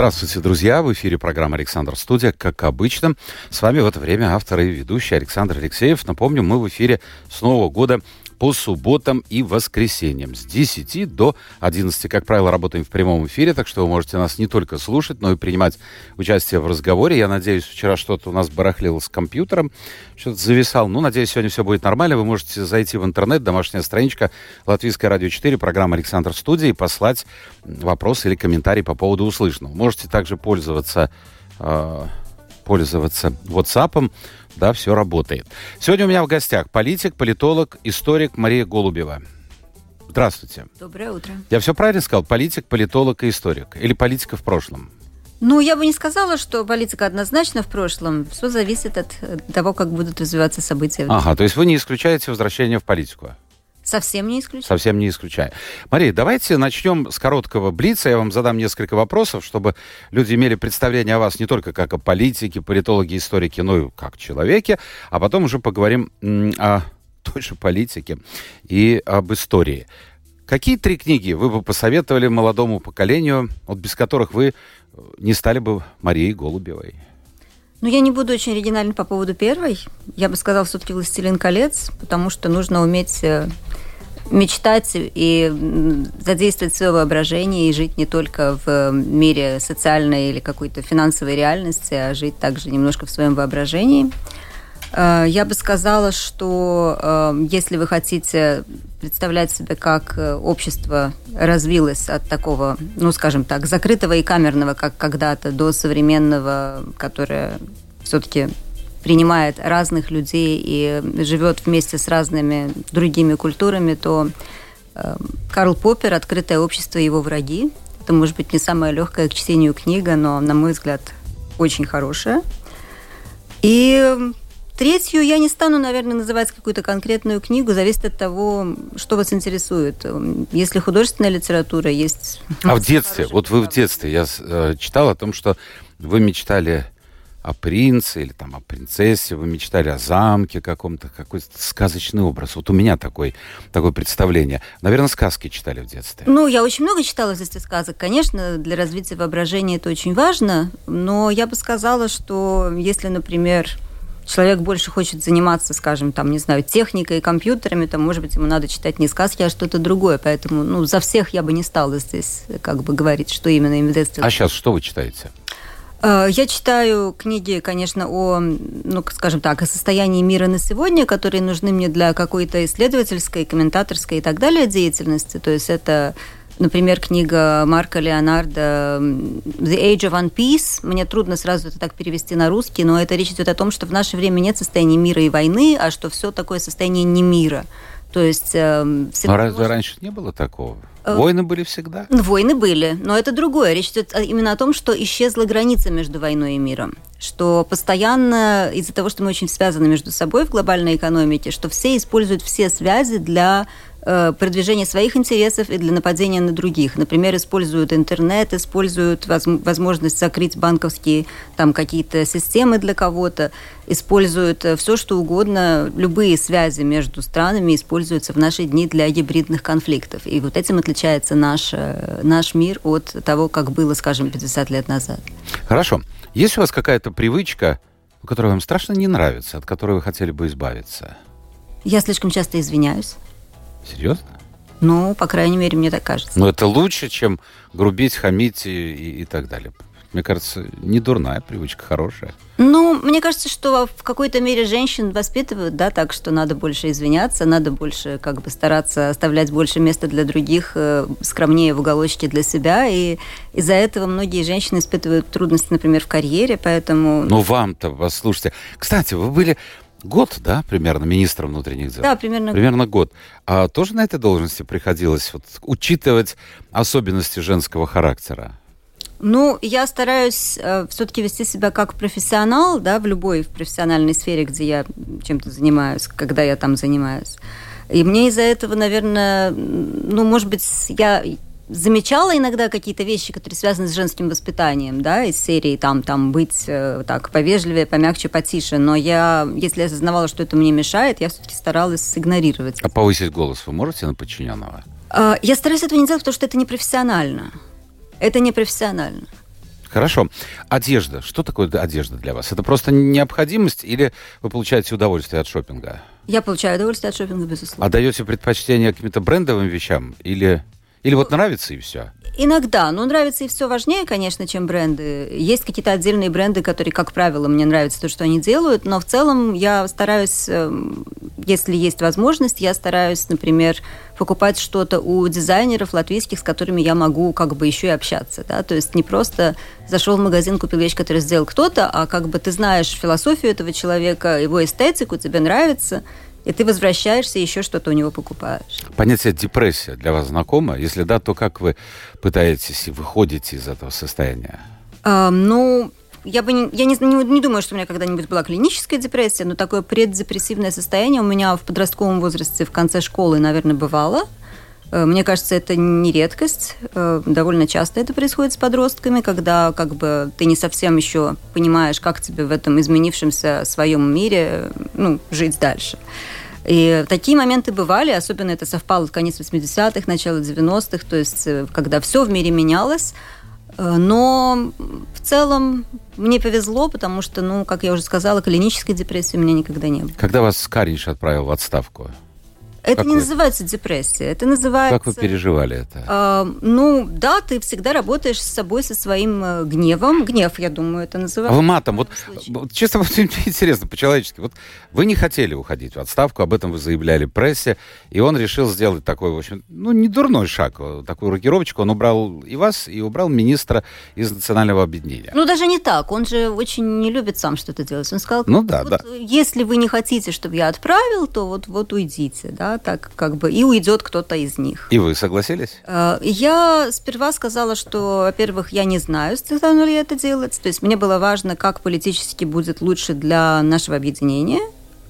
Здравствуйте, друзья! В эфире программа «Александр Студия». Как обычно, с вами в это время автор и ведущий Александр Алексеев. Напомню, мы в эфире с Нового года по субботам и воскресеньям с 10 до 11. Как правило, работаем в прямом эфире, так что вы можете нас не только слушать, но и принимать участие в разговоре. Я надеюсь, вчера что-то у нас барахлило с компьютером, что-то зависал. Ну, надеюсь, сегодня все будет нормально. Вы можете зайти в интернет, домашняя страничка Латвийское радио 4, программа «Александр Студия» и послать вопрос или комментарий по поводу услышанного. Можете также пользоваться э, пользоваться WhatsApp да, все работает. Сегодня у меня в гостях политик, политолог, историк Мария Голубева. Здравствуйте. Доброе утро. Я все правильно сказал? Политик, политолог и историк? Или политика в прошлом? Ну, я бы не сказала, что политика однозначно в прошлом. Все зависит от того, как будут развиваться события. Ага, то есть вы не исключаете возвращение в политику? Совсем не исключаю. Совсем не исключаю. Мария, давайте начнем с короткого блица. Я вам задам несколько вопросов, чтобы люди имели представление о вас не только как о политике, политологе, историке, но и как человеке, а потом уже поговорим о той же политике и об истории. Какие три книги вы бы посоветовали молодому поколению, вот без которых вы не стали бы Марией Голубевой? Ну, я не буду очень оригинальной по поводу первой. Я бы сказала все-таки «Властелин колец», потому что нужно уметь э, мечтать и задействовать свое воображение и жить не только в мире социальной или какой-то финансовой реальности, а жить также немножко в своем воображении. Э, я бы сказала, что э, если вы хотите представлять себе, как общество развилось от такого, ну, скажем так, закрытого и камерного, как когда-то, до современного, которое все-таки принимает разных людей и живет вместе с разными другими культурами, то э, Карл Поппер «Открытое общество и его враги». Это, может быть, не самая легкая к чтению книга, но, на мой взгляд, очень хорошая. И Третью я не стану, наверное, называть какую-то конкретную книгу, зависит от того, что вас интересует. Если художественная литература, есть... А в детстве, вот вы в детстве, я э, читал о том, что вы мечтали о принце или там о принцессе, вы мечтали о замке каком-то, какой-то сказочный образ. Вот у меня такой, такое представление. Наверное, сказки читали в детстве. Ну, я очень много читала в детстве сказок. Конечно, для развития воображения это очень важно, но я бы сказала, что если, например, человек больше хочет заниматься, скажем, там, не знаю, техникой и компьютерами, то, может быть, ему надо читать не сказки, а что-то другое. Поэтому, ну, за всех я бы не стала здесь как бы говорить, что именно им в детстве. А сейчас что вы читаете? Э, я читаю книги, конечно, о, ну, скажем так, о состоянии мира на сегодня, которые нужны мне для какой-то исследовательской, комментаторской и так далее деятельности. То есть это Например, книга Марка Леонардо «The Age of One Peace». Мне трудно сразу это так перевести на русский, но это речь идет о том, что в наше время нет состояния мира и войны, а что все такое состояние не мира. То есть... Э, но разве можно... раньше не было такого? Э, войны были всегда? Войны были, но это другое. Речь идет именно о том, что исчезла граница между войной и миром. Что постоянно, из-за того, что мы очень связаны между собой в глобальной экономике, что все используют все связи для Э, продвижения своих интересов и для нападения на других. Например, используют интернет, используют возможность закрыть банковские там какие-то системы для кого-то, используют э, все, что угодно. Любые связи между странами используются в наши дни для гибридных конфликтов. И вот этим отличается наш, э, наш мир от того, как было, скажем, 50 лет назад. Хорошо. Есть у вас какая-то привычка, которая вам страшно не нравится, от которой вы хотели бы избавиться? Я слишком часто извиняюсь. Серьезно? Ну, по крайней мере, мне так кажется. Но это лучше, чем грубить, хамить и, и, и так далее. Мне кажется, не дурная привычка, хорошая. Ну, мне кажется, что в какой-то мере женщин воспитывают, да, так что надо больше извиняться, надо больше как бы стараться оставлять больше места для других, э, скромнее в уголочке для себя. И из-за этого многие женщины испытывают трудности, например, в карьере, поэтому... Ну, вам-то, послушайте. Кстати, вы были Год, да, примерно, министра внутренних дел? Да, примерно. Примерно год. А тоже на этой должности приходилось вот, учитывать особенности женского характера? Ну, я стараюсь э, все-таки вести себя как профессионал, да, в любой в профессиональной сфере, где я чем-то занимаюсь, когда я там занимаюсь. И мне из-за этого, наверное, ну, может быть, я замечала иногда какие-то вещи, которые связаны с женским воспитанием, да, из серии там, там быть э, так повежливее, помягче, потише. Но я, если я осознавала, что это мне мешает, я все-таки старалась игнорировать. А повысить голос вы можете на подчиненного? А, я стараюсь этого не делать, потому что это непрофессионально. Это непрофессионально. Хорошо. Одежда. Что такое одежда для вас? Это просто необходимость или вы получаете удовольствие от шопинга? Я получаю удовольствие от шопинга, безусловно. А даете предпочтение каким-то брендовым вещам или или вот нравится и все? Иногда. Ну, нравится и все важнее, конечно, чем бренды. Есть какие-то отдельные бренды, которые, как правило, мне нравится то, что они делают, но в целом я стараюсь, эм, если есть возможность, я стараюсь, например, покупать что-то у дизайнеров латвийских, с которыми я могу как бы еще и общаться. Да? То есть не просто зашел в магазин, купил вещь, которую сделал кто-то, а как бы ты знаешь философию этого человека, его эстетику, тебе нравится – и ты возвращаешься и еще что-то у него покупаешь. Понятие депрессия для вас знакомо? Если да, то как вы пытаетесь и выходите из этого состояния? А, ну, я бы не, я не, не, не думаю, что у меня когда-нибудь была клиническая депрессия, но такое преддепрессивное состояние у меня в подростковом возрасте в конце школы, наверное, бывало. Э, мне кажется, это не редкость. Э, довольно часто это происходит с подростками, когда как бы ты не совсем еще понимаешь, как тебе в этом изменившемся своем мире ну, жить дальше. И такие моменты бывали, особенно это совпало в конец 80-х, начало 90-х, то есть э, когда все в мире менялось. Но в целом мне повезло, потому что, ну, как я уже сказала, клинической депрессии у меня никогда не было. Когда вас Каринш отправил в отставку? Это как не вы? называется депрессия, это называется... Как вы переживали это? Э, ну, да, ты всегда работаешь с собой, со своим э, гневом. Гнев, я думаю, это называется. А вы матом, вот, вот честно, вот, интересно, по-человечески, вот вы не хотели уходить в отставку, об этом вы заявляли прессе, и он решил сделать такой, в общем, ну, не дурной шаг, такую рокировочку, он убрал и вас, и убрал министра из национального объединения. Ну, даже не так, он же очень не любит сам что-то делать. Он сказал, ну, да, вот, да. если вы не хотите, чтобы я отправил, то вот, вот уйдите, да, так как бы, и уйдет кто-то из них. И вы согласились? Э, я сперва сказала, что, во-первых, я не знаю, стану ли это делать. То есть мне было важно, как политически будет лучше для нашего объединения,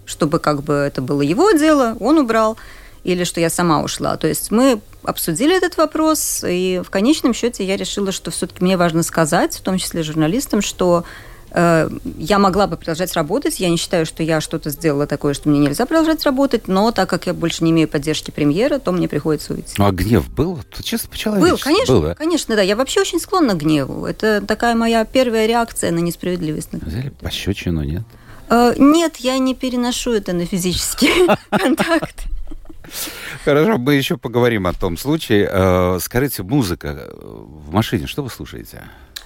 чтобы как бы это было его дело, он убрал, или что я сама ушла. То есть мы обсудили этот вопрос, и в конечном счете я решила, что все-таки мне важно сказать, в том числе журналистам, что я могла бы продолжать работать. Я не считаю, что я что-то сделала такое, что мне нельзя продолжать работать, но так как я больше не имею поддержки премьера, то мне приходится уйти. Ну, а гнев был? Честно, по Был, конечно, был, да? конечно, да. Я вообще очень склонна к гневу. Это такая моя первая реакция на несправедливость. Взяли пощечину, нет? Э, нет, я не переношу это на физический контакт. Хорошо, мы еще поговорим о том случае. Э, скажите, музыка в машине, что вы слушаете?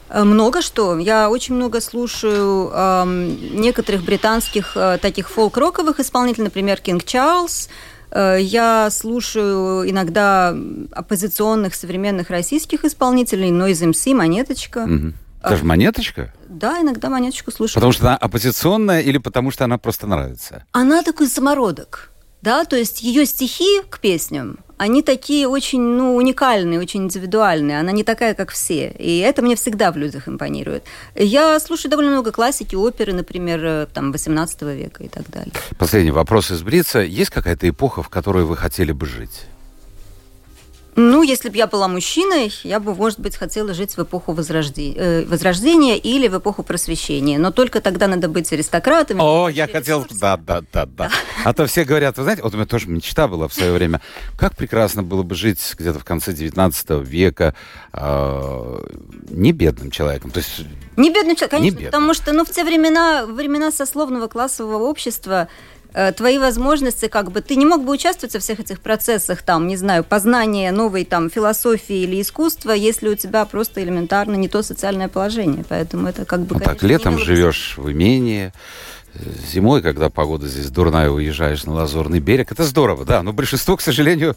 Э, много что. Я очень много слушаю э, некоторых британских э, таких фолк-роковых исполнителей, например, Кинг Чарльз. Э, я слушаю иногда оппозиционных современных российских исполнителей, Noise MC, Монеточка. Угу. Даже Монеточка? Да, иногда Монеточку слушаю. Потому что она оппозиционная или потому что она просто нравится? Она такой самородок. Да, то есть ее стихи к песням, они такие очень ну, уникальные, очень индивидуальные. Она не такая, как все. И это мне всегда в людях импонирует. Я слушаю довольно много классики, оперы, например, э, там, 18 века и так далее. Последний вопрос из Брица. Есть какая-то эпоха, в которой вы хотели бы жить? Ну, если бы я была мужчиной, я бы, может быть, хотела жить в эпоху возрождения, э, возрождения или в эпоху просвещения. Но только тогда надо быть аристократами. О, я хотел... Да, да, да, да. А то все говорят, вы знаете, вот у меня тоже мечта была в свое время. Как прекрасно было бы жить где-то в конце 19 века э, не бедным человеком. То есть... Не бедным человеком, конечно, не бедным. потому что ну, в те времена, времена сословного классового общества твои возможности, как бы, ты не мог бы участвовать во всех этих процессах, там, не знаю, познания новой там философии или искусства, если у тебя просто элементарно не то социальное положение. Поэтому это как бы... Ну, так, летом живешь в имении, зимой, когда погода здесь дурная, уезжаешь на Лазурный берег. Это здорово, да. Но большинство, к сожалению,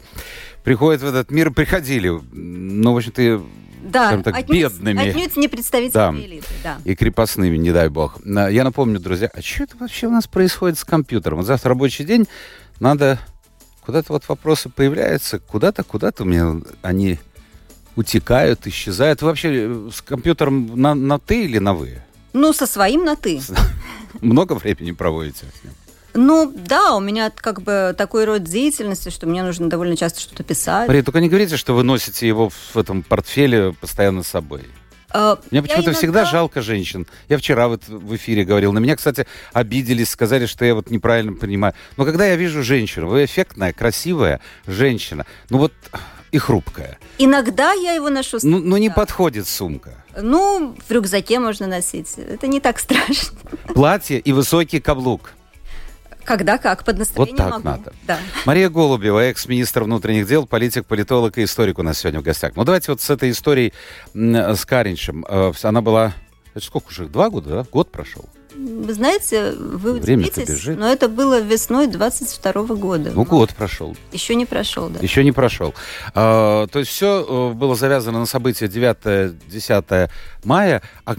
приходит в этот мир, приходили. Ну, в общем-то, да, так, отнюдь, бедными. Отнюдь не представители да, элиты, да. И крепостными, не дай бог. Я напомню, друзья, а что это вообще у нас происходит с компьютером? Вот завтра рабочий день, надо... Куда-то вот вопросы появляются, куда-то, куда-то у меня они утекают, исчезают. Вы вообще э, с компьютером на, на «ты» или на «вы»? Ну, со своим на «ты». Много времени проводите с ним? Ну, да, у меня как бы такой род деятельности, что мне нужно довольно часто что-то писать. Мария, только не говорите, что вы носите его в этом портфеле постоянно с собой. Uh, Мне почему-то иногда... всегда жалко женщин. Я вчера вот в эфире говорил. На меня, кстати, обиделись, сказали, что я вот неправильно понимаю. Но когда я вижу женщину, вы эффектная, красивая женщина, ну вот и хрупкая. Иногда я его ношу. Ну, ну не подходит сумка. Ну, в рюкзаке можно носить. Это не так страшно. Платье и высокий каблук. Когда как, под настроение Вот так могу. надо. Да. Мария Голубева, экс-министр внутренних дел, политик, политолог и историк у нас сегодня в гостях. Ну, давайте вот с этой историей с Каринчем. Э, она была... Сколько уже? Два года, да? Год прошел? Вы знаете, вы удивитесь, но это было весной 22 -го года. Ну, год прошел. Еще не прошел, да. Еще не прошел. А, то есть все э, было завязано на события 9-10 мая. А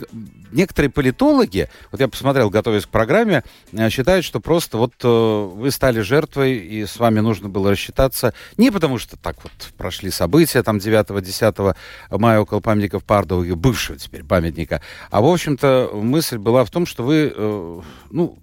некоторые политологи, вот я посмотрел, готовясь к программе, э, считают, что просто вот э, вы стали жертвой, и с вами нужно было рассчитаться не потому, что так вот прошли события, там 9-10 мая около памятников Пардова, бывшего теперь памятника, а, в общем-то, мысль была в том, что вы, э, ну,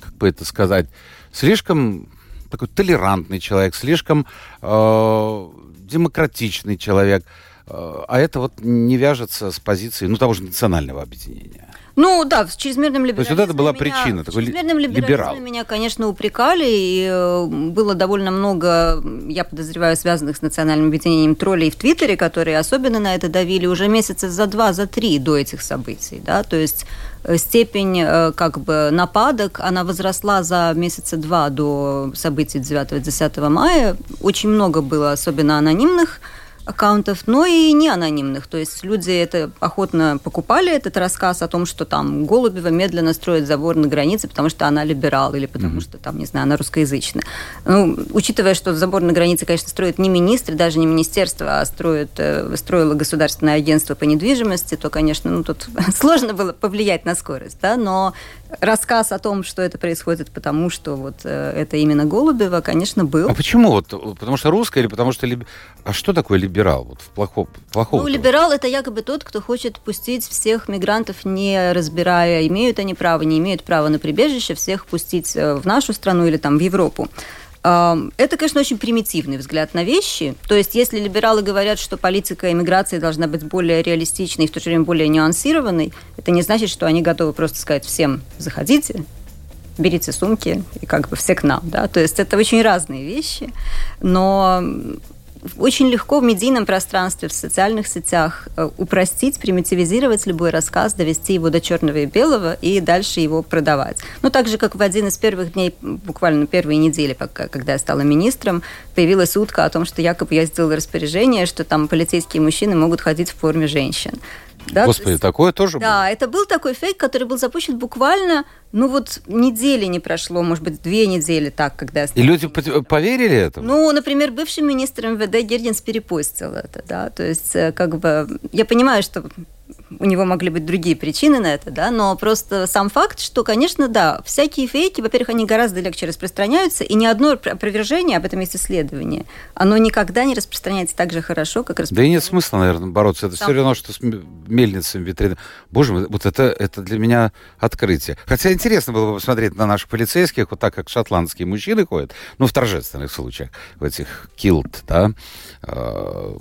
как бы это сказать, слишком такой толерантный человек, слишком э, демократичный человек, а это вот не вяжется с позиции, ну, того же национального объединения. Ну да, в чрезмерном либерализме. То есть вот это была меня, причина, такой чрезмерном либерал. меня, конечно, упрекали, и э, было довольно много, я подозреваю, связанных с национальным объединением троллей в Твиттере, которые особенно на это давили уже месяца за два, за три до этих событий, да, то есть э, степень э, как бы нападок, она возросла за месяца два до событий 9-10 мая. Очень много было, особенно анонимных аккаунтов, но и не анонимных. То есть люди это охотно покупали, этот рассказ о том, что там Голубева медленно строит забор на границе, потому что она либерал, или потому mm-hmm. что там, не знаю, она русскоязычная. Ну, учитывая, что забор на границе, конечно, строит не министр, даже не министерство, а строит, э, строило государственное агентство по недвижимости, то, конечно, ну, тут сложно было повлиять на скорость, да, но рассказ о том, что это происходит потому, что вот э, это именно Голубева, конечно, был. А почему? Вот, потому что русская или потому что... Либ... А что такое либерал? Вот в плохом, плохом ну, либерал – это якобы тот, кто хочет пустить всех мигрантов, не разбирая, имеют они право, не имеют права на прибежище, всех пустить э, в нашу страну или там в Европу. Это, конечно, очень примитивный взгляд на вещи. То есть, если либералы говорят, что политика иммиграции должна быть более реалистичной и в то же время более нюансированной, это не значит, что они готовы просто сказать всем «заходите», берите сумки и как бы все к нам, да, то есть это очень разные вещи, но очень легко в медийном пространстве, в социальных сетях э, упростить, примитивизировать любой рассказ, довести его до черного и белого и дальше его продавать. Ну, так же, как в один из первых дней, буквально первые недели, пока, когда я стала министром, появилась утка о том, что якобы я сделала распоряжение, что там полицейские мужчины могут ходить в форме женщин. Да? Господи, есть, такое тоже да, было? Да, это был такой фейк, который был запущен буквально, ну вот недели не прошло, может быть, две недели так, когда я И люди поверили этому? Ну, например, бывший министр МВД Гердинс перепостил это, да, то есть э, как бы я понимаю, что у него могли быть другие причины на это, да, но просто сам факт, что, конечно, да, всякие фейки, во-первых, они гораздо легче распространяются, и ни одно опровержение, об этом есть исследование, оно никогда не распространяется так же хорошо, как распространяется. Да и нет смысла, наверное, бороться. Это сам... все равно, что с мельницами витрины. Боже мой, вот это, это для меня открытие. Хотя интересно было бы посмотреть на наших полицейских, вот так как шотландские мужчины ходят, ну, в торжественных случаях, в этих килт, да, а,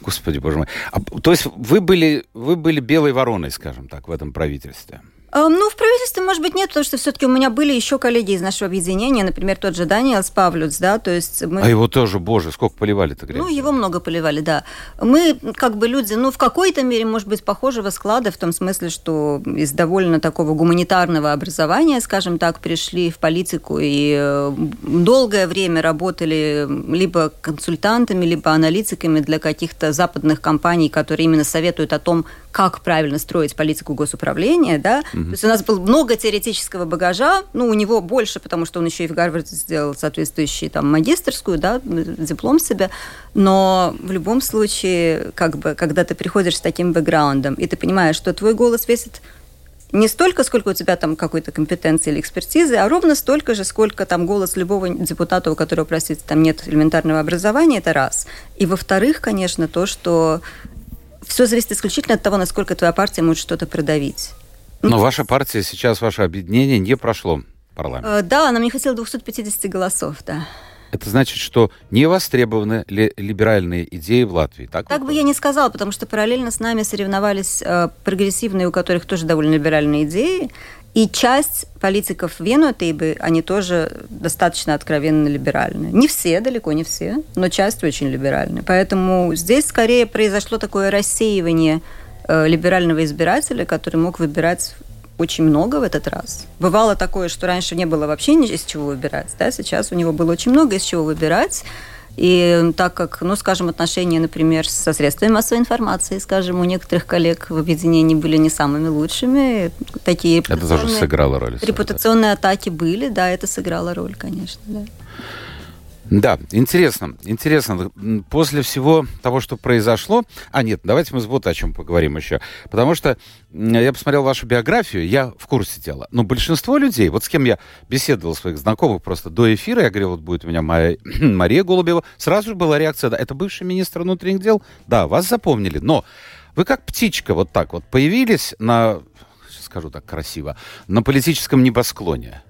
господи, боже мой. А, то есть вы были, вы были белой вороной, скажем так, в этом правительстве? Ну, в правительстве, может быть, нет, потому что все-таки у меня были еще коллеги из нашего объединения, например, тот же Даниэлс Павлюц, да, то есть мы... А его тоже, боже, сколько поливали-то грязь? Ну, его много поливали, да. Мы, как бы, люди, ну, в какой-то мере, может быть, похожего склада, в том смысле, что из довольно такого гуманитарного образования, скажем так, пришли в политику и э, долгое время работали либо консультантами, либо аналитиками для каких-то западных компаний, которые именно советуют о том, как правильно строить политику госуправления, да. Угу. То есть у нас было много теоретического багажа, ну, у него больше, потому что он еще и в Гарварде сделал соответствующий там магистрскую, да, диплом себе, но в любом случае, как бы, когда ты приходишь с таким бэкграундом, и ты понимаешь, что твой голос весит не столько, сколько у тебя там какой-то компетенции или экспертизы, а ровно столько же, сколько там голос любого депутата, у которого, простите, там нет элементарного образования, это раз. И во-вторых, конечно, то, что все зависит исключительно от того, насколько твоя партия может что-то продавить. Но ну, ваша партия сейчас, ваше объединение не прошло парламент? Э, да, нам не хватило 250 голосов, да. Это значит, что не востребованы ли либеральные идеи в Латвии, так? Так бы я не сказала, потому что параллельно с нами соревновались э, прогрессивные, у которых тоже довольно либеральные идеи, и часть политиков Венуатейбы, они тоже достаточно откровенно либеральные. Не все, далеко не все, но часть очень либеральная. Поэтому здесь скорее произошло такое рассеивание э, либерального избирателя, который мог выбирать очень много в этот раз. Бывало такое, что раньше не было вообще ни из чего выбирать, да, сейчас у него было очень много из чего выбирать. И так как, ну, скажем, отношения, например, со средствами массовой информации, скажем, у некоторых коллег в объединении были не самыми лучшими, такие это тоже сыграло роль. Репутационные атаки были, да, это сыграло роль, конечно, да. Да, интересно, интересно. После всего того, что произошло... А, нет, давайте мы вот о чем поговорим еще. Потому что я посмотрел вашу биографию, я в курсе дела. Но большинство людей, вот с кем я беседовал, своих знакомых просто до эфира, я говорил, вот будет у меня Мария, Мария Голубева, сразу же была реакция, это бывший министр внутренних дел, да, вас запомнили, но вы как птичка вот так вот появились на, скажу так красиво, на политическом небосклоне.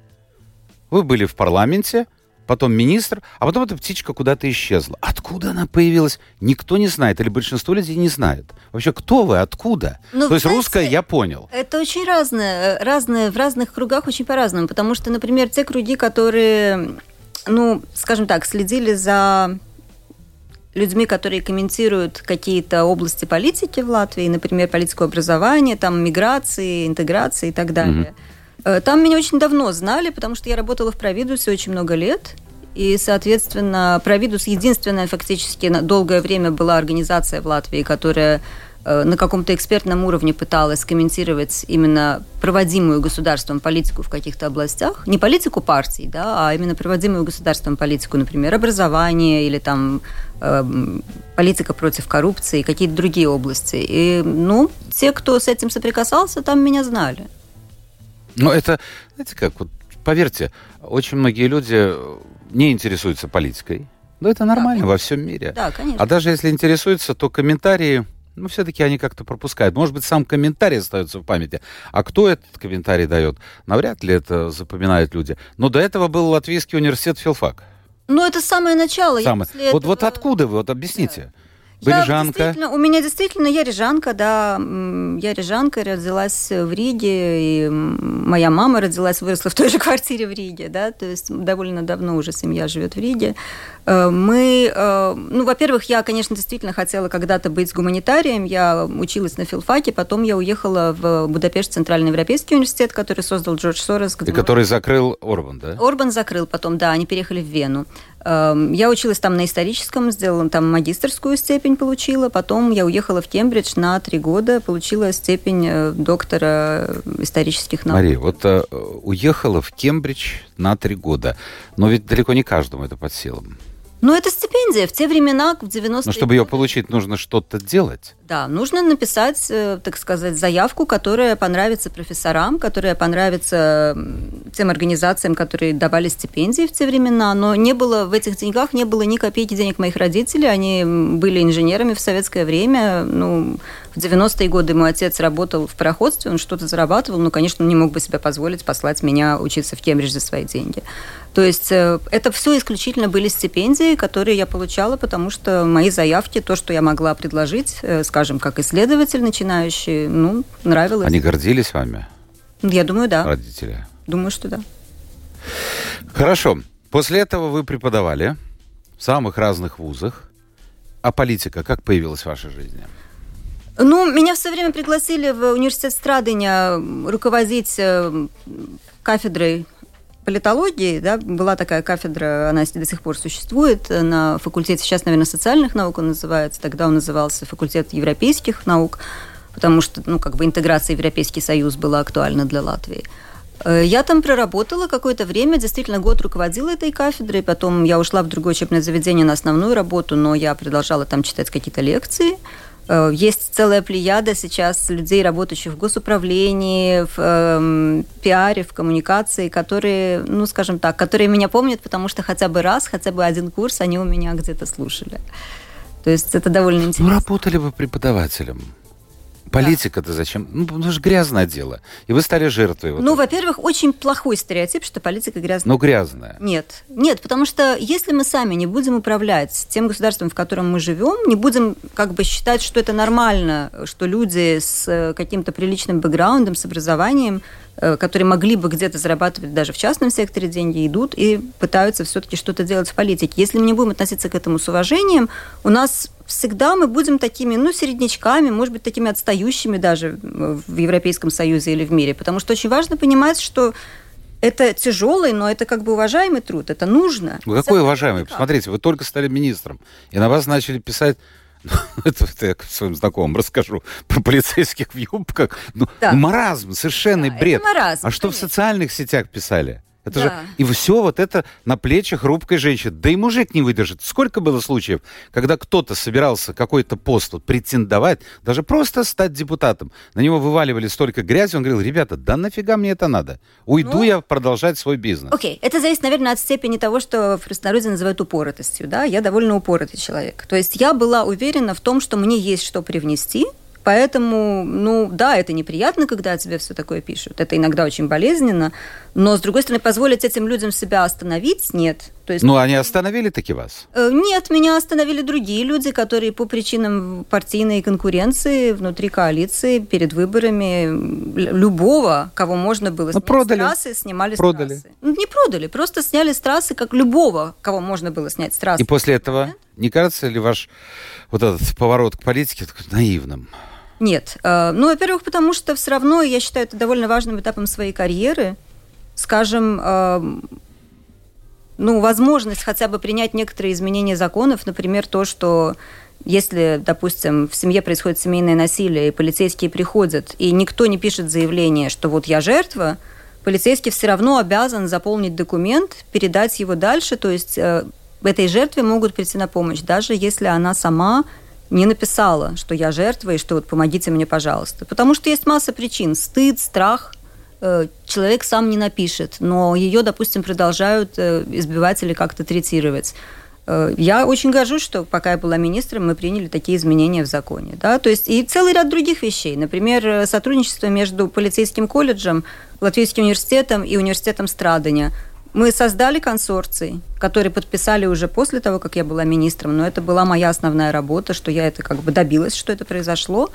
Вы были в парламенте, потом министр, а потом эта птичка куда-то исчезла. Откуда она появилась, никто не знает, или большинство людей не знает. Вообще, кто вы, откуда? Ну, То есть знаете, русская я понял. Это очень разное, разное, в разных кругах очень по-разному, потому что, например, те круги, которые, ну, скажем так, следили за людьми, которые комментируют какие-то области политики в Латвии, например, политику образования, там, миграции, интеграции и так далее. Mm-hmm Э, там меня очень давно знали, потому что я работала в Провидусе очень много лет. И, соответственно, Провидус единственная фактически на долгое время была организация в Латвии, которая э, на каком-то экспертном уровне пыталась комментировать именно проводимую государством политику в каких-то областях. Не политику партий, да, а именно проводимую государством политику, например, образование или там э, политика против коррупции, какие-то другие области. И, ну, те, кто с этим соприкасался, там меня знали. Но это, знаете как, вот поверьте, очень многие люди не интересуются политикой. Но это нормально да, во всем мире. Да, конечно. А даже если интересуются, то комментарии, ну, все-таки они как-то пропускают. Может быть, сам комментарий остается в памяти. А кто этот комментарий дает? Навряд ли это запоминают люди. Но до этого был Латвийский университет филфак. Ну, это самое начало. Самое. Вот, этого... вот откуда вы? Вот объясните. Да. Вы я рижанка? У меня действительно, я рижанка, да. Я рижанка, родилась в Риге, и моя мама родилась, выросла в той же квартире в Риге, да, то есть довольно давно уже семья живет в Риге. Э, мы, э, ну, во-первых, я, конечно, действительно хотела когда-то быть гуманитарием, я училась на филфаке, потом я уехала в Будапешт, Центральный Европейский университет, который создал Джордж Сорос. И который закрыл Орбан, да? Орбан закрыл потом, да, они переехали в Вену. Эм, я училась там на историческом, сделала там магистрскую степень получила, потом я уехала в Кембридж на три года, получила степень э, доктора исторических наук. Мария, вот э, уехала в Кембридж на три года, но ведь далеко не каждому это под силам. Ну, это стипендия. В те времена, в 90-е Но чтобы ее получить, нужно что-то делать. Да, нужно написать, э, так сказать, заявку, которая понравится профессорам, которая понравится тем организациям, которые давали стипендии в те времена. Но не было в этих деньгах не было ни копейки денег моих родителей. Они были инженерами в советское время. Ну, в 90-е годы мой отец работал в пароходстве, он что-то зарабатывал, но, конечно, он не мог бы себе позволить послать меня учиться в Кембридж за свои деньги. То есть э, это все исключительно были стипендии, которые я получала, потому что мои заявки, то, что я могла предложить, э, скажем, как исследователь начинающий, ну, нравилось. Они гордились вами? Я думаю, да. Родители? Думаю, что да. Хорошо. После этого вы преподавали в самых разных вузах. А политика как появилась в вашей жизни? Ну, меня все время пригласили в университет Страдыня руководить э, кафедрой политологии, да, была такая кафедра, она до сих пор существует, на факультете, сейчас, наверное, социальных наук он называется, тогда он назывался факультет европейских наук, потому что, ну, как бы интеграция в Европейский Союз была актуальна для Латвии. Э, я там проработала какое-то время, действительно год руководила этой кафедрой, потом я ушла в другое учебное заведение на основную работу, но я продолжала там читать какие-то лекции, Э, есть целая плеяда сейчас людей, работающих в госуправлении, в э, пиаре, в коммуникации, которые, ну, скажем так, которые меня помнят, потому что хотя бы раз, хотя бы один курс они у меня где-то слушали. То есть это довольно ну, интересно. Ну, работали вы преподавателем. Политика-то зачем? Ну, это же грязное дело. И вы стали жертвой. Вот ну, во-первых, очень плохой стереотип, что политика грязная. Ну, грязная. Нет. Нет, потому что если мы сами не будем управлять тем государством, в котором мы живем, не будем как бы считать, что это нормально, что люди с э, каким-то приличным бэкграундом, с образованием которые могли бы где-то зарабатывать даже в частном секторе деньги, идут и пытаются все-таки что-то делать в политике. Если мы не будем относиться к этому с уважением, у нас всегда мы будем такими, ну, середнячками, может быть, такими отстающими даже в Европейском Союзе или в мире. Потому что очень важно понимать, что это тяжелый, но это как бы уважаемый труд, это нужно. Вы какой уважаемый? Посмотрите, вы только стали министром, и на вас начали писать это, это я своим знакомым расскажу про полицейских в юбках. Ну, да. маразм, совершенный да, бред. маразм, а что в социальных сетях писали? Это да. же и все вот это на плечах хрупкой женщины. Да и мужик не выдержит. Сколько было случаев, когда кто-то собирался какой-то пост вот, претендовать, даже просто стать депутатом. На него вываливали столько грязи, он говорил, ребята, да нафига мне это надо? Уйду ну, я продолжать свой бизнес. Окей, okay. это зависит, наверное, от степени того, что в простонародье называют упоротостью. Да? Я довольно упоротый человек. То есть я была уверена в том, что мне есть что привнести, Поэтому, ну да, это неприятно, когда тебе все такое пишут. Это иногда очень болезненно. Но, с другой стороны, позволить этим людям себя остановить нет. То есть, ну, они остановили таки вас? Э, нет, меня остановили другие люди, которые по причинам партийной конкуренции внутри коалиции перед выборами любого, кого можно было ну, снять продали. с трассы, снимали продали. с трассы. Ну, не продали, просто сняли с трассы, как любого, кого можно было снять с трассы. И после этого, не кажется ли ваш вот этот поворот к политике наивным? Нет. Э, ну, во-первых, потому что все равно я считаю это довольно важным этапом своей карьеры. Скажем, э, ну, возможность хотя бы принять некоторые изменения законов, например, то, что если, допустим, в семье происходит семейное насилие, и полицейские приходят, и никто не пишет заявление, что вот я жертва, полицейский все равно обязан заполнить документ, передать его дальше, то есть э, этой жертве могут прийти на помощь, даже если она сама не написала, что я жертва и что вот помогите мне, пожалуйста. Потому что есть масса причин. Стыд, страх. Э, человек сам не напишет, но ее, допустим, продолжают э, избивать или как-то третировать. Э, я очень горжусь, что пока я была министром, мы приняли такие изменения в законе. Да? То есть и целый ряд других вещей. Например, сотрудничество между полицейским колледжем, Латвийским университетом и университетом Страдания – мы создали консорций, которые подписали уже после того, как я была министром, но это была моя основная работа, что я это как бы добилась, что это произошло.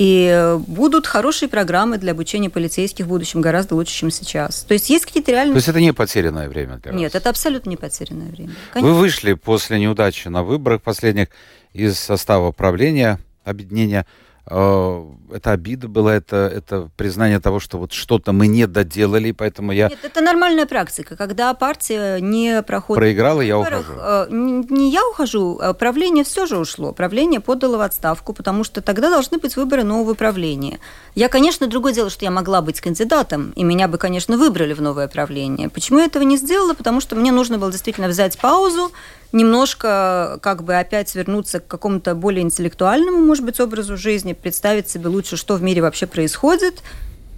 И будут хорошие программы для обучения полицейских в будущем гораздо лучше, чем сейчас. То есть есть какие-то реальные... То есть это не потерянное время для вас? Нет, это абсолютно не потерянное время. Конечно. Вы вышли после неудачи на выборах последних из состава правления объединения Э, это обида была, это, это признание того, что вот что-то мы не доделали, поэтому я... Нет, это нормальная практика, когда партия не проходит... Проиграла, я ухожу. Э, не я ухожу, а правление все же ушло. Правление подало в отставку, потому что тогда должны быть выборы нового правления. Я, конечно, другое дело, что я могла быть кандидатом, и меня бы, конечно, выбрали в новое правление. Почему я этого не сделала? Потому что мне нужно было действительно взять паузу, немножко как бы опять вернуться к какому-то более интеллектуальному, может быть, образу жизни, представить себе лучше, что в мире вообще происходит.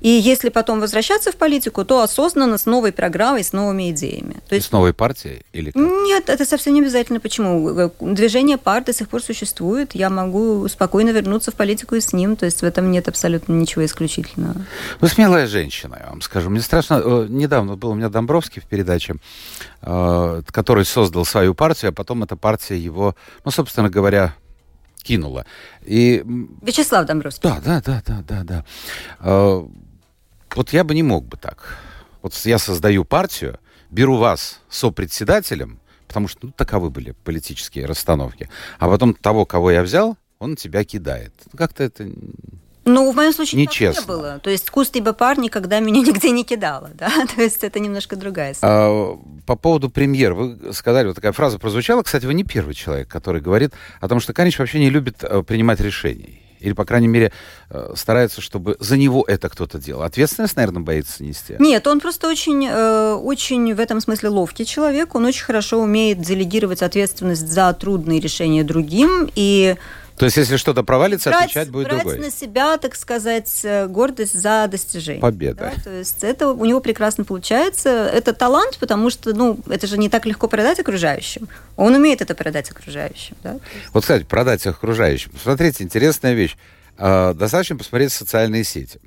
И если потом возвращаться в политику, то осознанно с новой программой, с новыми идеями. То есть... С новой партией? Или как? Нет, это совсем не обязательно. Почему? Движение пар до сих пор существует. Я могу спокойно вернуться в политику и с ним. То есть в этом нет абсолютно ничего исключительного. Вы смелая женщина, я вам скажу. Мне страшно. Э, недавно был у меня Домбровский в передаче. Э, который создал свою партию, а потом эта партия его, ну, собственно говоря, кинула. И... Вячеслав Домбровский. Да, да, да, да, да, да. Вот я бы не мог бы так. Вот я создаю партию, беру вас сопредседателем, потому что ну, таковы были политические расстановки, а потом того, кого я взял, он тебя кидает. Как-то это ну, в моем случае Нечестно. не было. То есть куст ибо пар никогда меня нигде не кидала, да? То есть это немножко другая история. А, по поводу премьер, вы сказали, вот такая фраза прозвучала, кстати, вы не первый человек, который говорит о том, что Канич вообще не любит э, принимать решений. Или, по крайней мере, э, старается, чтобы за него это кто-то делал. Ответственность, наверное, боится нести? Нет, он просто очень, э, очень в этом смысле ловкий человек. Он очень хорошо умеет делегировать ответственность за трудные решения другим. И то есть, если что-то провалится, брать, отвечать будет брать другой. на себя, так сказать, э, гордость за достижение. Победа. Да? То есть это у него прекрасно получается. Это талант, потому что, ну, это же не так легко продать окружающим. Он умеет это продать окружающим. Да? Вот, кстати, продать окружающим. Смотрите, интересная вещь. Э, достаточно посмотреть социальные сети.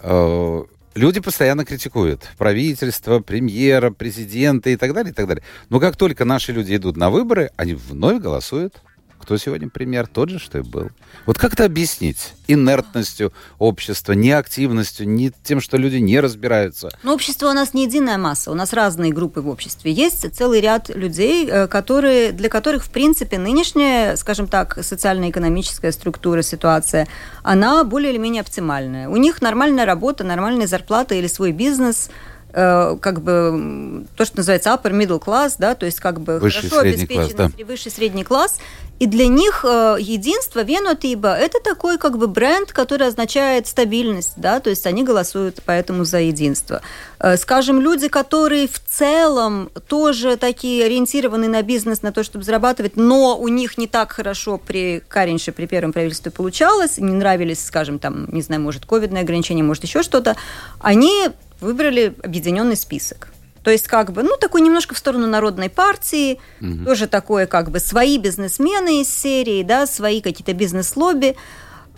Э, люди постоянно критикуют правительство, премьера, президента и так далее, и так далее. Но как только наши люди идут на выборы, они вновь голосуют кто сегодня пример? Тот же, что и был. Вот как это объяснить? Инертностью общества, неактивностью, не тем, что люди не разбираются. Но общество у нас не единая масса, у нас разные группы в обществе. Есть целый ряд людей, э, которые, для которых, в принципе, нынешняя, скажем так, социально-экономическая структура, ситуация, она более или менее оптимальная. У них нормальная работа, нормальная зарплата или свой бизнес – Э, как бы то, что называется upper middle class, да, то есть как бы высший хорошо обеспеченный класс, да. высший средний класс. И для них э, единство Венотиба – это такой как бы бренд, который означает стабильность, да, то есть они голосуют поэтому за единство. Э, скажем, люди, которые в целом тоже такие ориентированы на бизнес, на то, чтобы зарабатывать, но у них не так хорошо при Каринше, при первом правительстве получалось, не нравились, скажем, там, не знаю, может, ковидные ограничения, может, еще что-то, они выбрали объединенный список. То есть, как бы, ну, такой немножко в сторону народной партии, угу. тоже такое, как бы, свои бизнесмены из серии, да, свои какие-то бизнес-лобби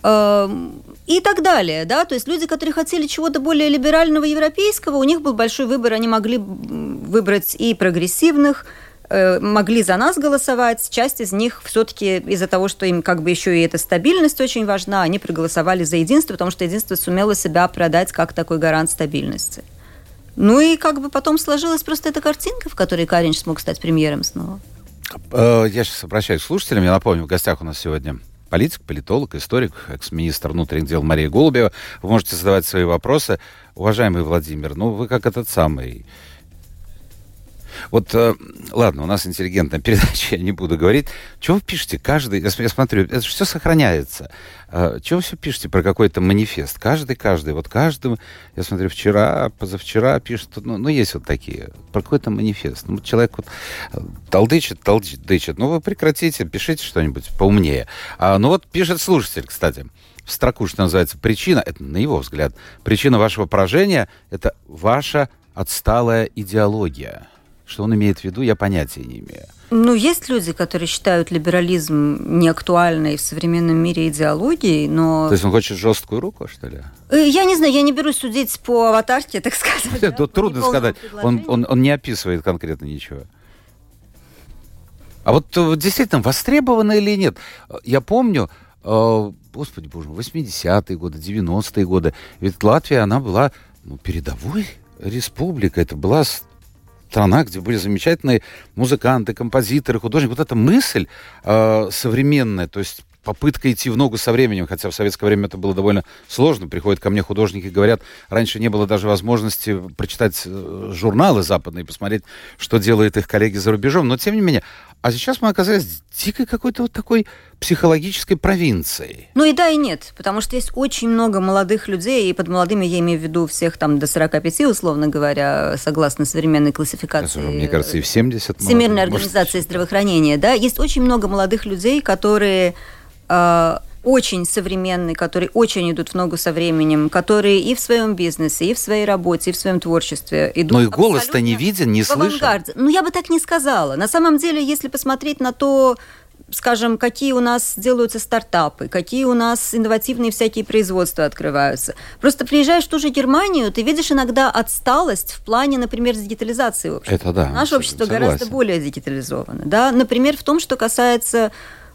э, и так далее, да, то есть люди, которые хотели чего-то более либерального европейского, у них был большой выбор, они могли выбрать и прогрессивных, э, могли за нас голосовать, часть из них все-таки из-за того, что им как бы еще и эта стабильность очень важна, они проголосовали за единство, потому что единство сумело себя продать как такой гарант стабильности. Ну и как бы потом сложилась просто эта картинка, в которой Каринч смог стать премьером снова. Э, я сейчас обращаюсь к слушателям. Я напомню, в гостях у нас сегодня политик, политолог, историк, экс-министр внутренних дел Мария Голубева. Вы можете задавать свои вопросы. Уважаемый Владимир, ну вы как этот самый вот, э, ладно, у нас интеллигентная передача, я не буду говорить. Чего вы пишете каждый... Я смотрю, это же все сохраняется. Э, чего вы все пишете про какой-то манифест? Каждый, каждый. Вот каждый, я смотрю, вчера, позавчера пишет, ну, ну есть вот такие, про какой-то манифест. Ну, человек вот э, толдычит, толдычит. Ну, вы прекратите, пишите что-нибудь поумнее. А, ну, вот пишет слушатель, кстати в строку, что называется, причина, это на его взгляд, причина вашего поражения – это ваша отсталая идеология. Что он имеет в виду, я понятия не имею. Ну, есть люди, которые считают либерализм неактуальной в современном мире идеологией, но... То есть он хочет жесткую руку, что ли? Э, я не знаю, я не берусь судить по аватарке, так сказать. Да? трудно сказать. Он, он, он не описывает конкретно ничего. А вот э, действительно, востребовано или нет? Я помню, э, господи боже мой, 80-е годы, 90-е годы, ведь Латвия, она была ну, передовой республикой. Это была страна, где были замечательные музыканты, композиторы, художники. Вот эта мысль э, современная, то есть попытка идти в ногу со временем, хотя в советское время это было довольно сложно. Приходят ко мне художники и говорят, раньше не было даже возможности прочитать э, журналы западные, посмотреть, что делают их коллеги за рубежом. Но тем не менее, а сейчас мы оказались дикой какой-то вот такой психологической провинцией. Ну и да, и нет, потому что есть очень много молодых людей, и под молодыми я имею в виду всех там до 45, условно говоря, согласно современной классификации. Мне кажется, и в 70. Всемирной организации здравоохранения, да. Есть очень много молодых людей, которые э, очень современные, которые очень идут в ногу со временем, которые и в своем бизнесе, и в своей работе, и в своем творчестве идут. Но и голос-то не виден, не слышен. Ну, я бы так не сказала. На самом деле, если посмотреть на то, скажем, какие у нас делаются стартапы, какие у нас инновативные всякие производства открываются. Просто приезжаешь в ту же Германию, ты видишь иногда отсталость в плане, например, дигитализации общества. Это да. Наше общество согласен. гораздо более дигитализовано. Да? Например, в том, что касается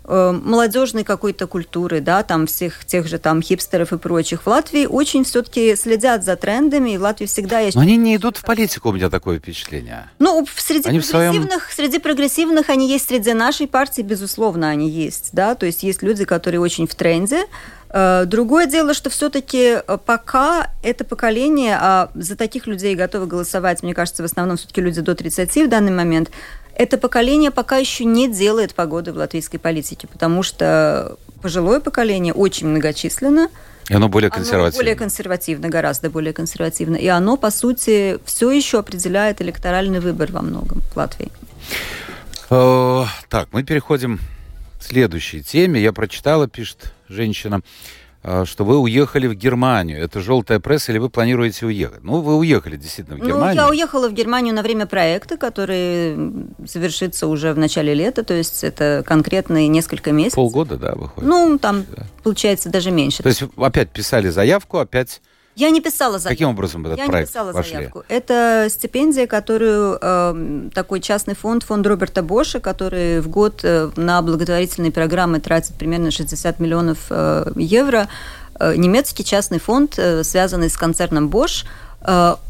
молодежной какой-то культуры, да, там всех тех же там хипстеров и прочих. В Латвии очень все-таки следят за трендами, и в Латвии всегда есть... Но они не идут в политику, у меня такое впечатление. Ну, среди они прогрессивных, своем... среди прогрессивных они есть, среди нашей партии, безусловно, они есть, да, то есть есть люди, которые очень в тренде, э, Другое дело, что все-таки э, пока это поколение, а за таких людей готовы голосовать, мне кажется, в основном все-таки люди до 30 в данный момент, это поколение пока еще не делает погоды в латвийской политике, потому что пожилое поколение очень многочисленно. И оно более консервативно. Оно более консервативно, гораздо более консервативно. И оно, по сути, все еще определяет электоральный выбор во многом в Латвии. так, мы переходим к следующей теме. Я прочитала, пишет женщина, э, что вы уехали в Германию. Это желтая пресса или вы планируете уехать? Ну, вы уехали действительно в Германию. Ну, я уехала в Германию на время проекта, который завершится уже в начале лета, то есть это конкретные несколько месяцев. Полгода, да, выходит? Ну, там, да. получается, даже меньше. То есть опять писали заявку, опять я не писала заявку. Каким образом этот Я проект не писала вошли? заявку. Это стипендия, которую э, такой частный фонд, фонд Роберта Боша, который в год э, на благотворительные программы тратит примерно 60 миллионов э, евро. Э, немецкий частный фонд, э, связанный с концерном Bosch,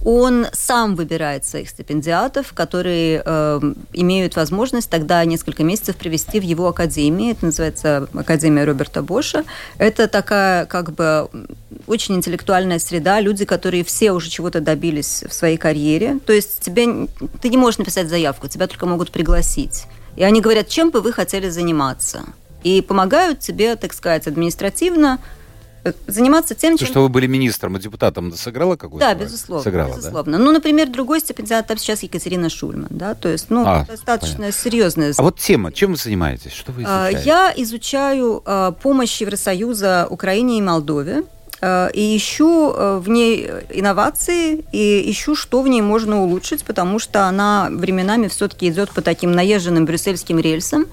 он сам выбирает своих стипендиатов, которые э, имеют возможность тогда несколько месяцев провести в его академии. Это называется Академия Роберта Боша. Это такая как бы очень интеллектуальная среда, люди, которые все уже чего-то добились в своей карьере. То есть тебе, ты не можешь написать заявку, тебя только могут пригласить. И они говорят, чем бы вы хотели заниматься. И помогают тебе, так сказать, административно заниматься тем, чем... Что вы были министром и депутатом, сыграла какую-то Да, роль? безусловно. Сыграла, безусловно. Да? Ну, например, другой стипендиат сейчас Екатерина Шульман, да, то есть, ну, а, достаточно понятно. серьезная. А вот тема, чем вы занимаетесь? Что вы а, изучаете? Я изучаю а, помощь Евросоюза Украине и Молдове, а, и ищу в ней инновации, и ищу, что в ней можно улучшить, потому что она временами все-таки идет по таким наезженным брюссельским рельсам,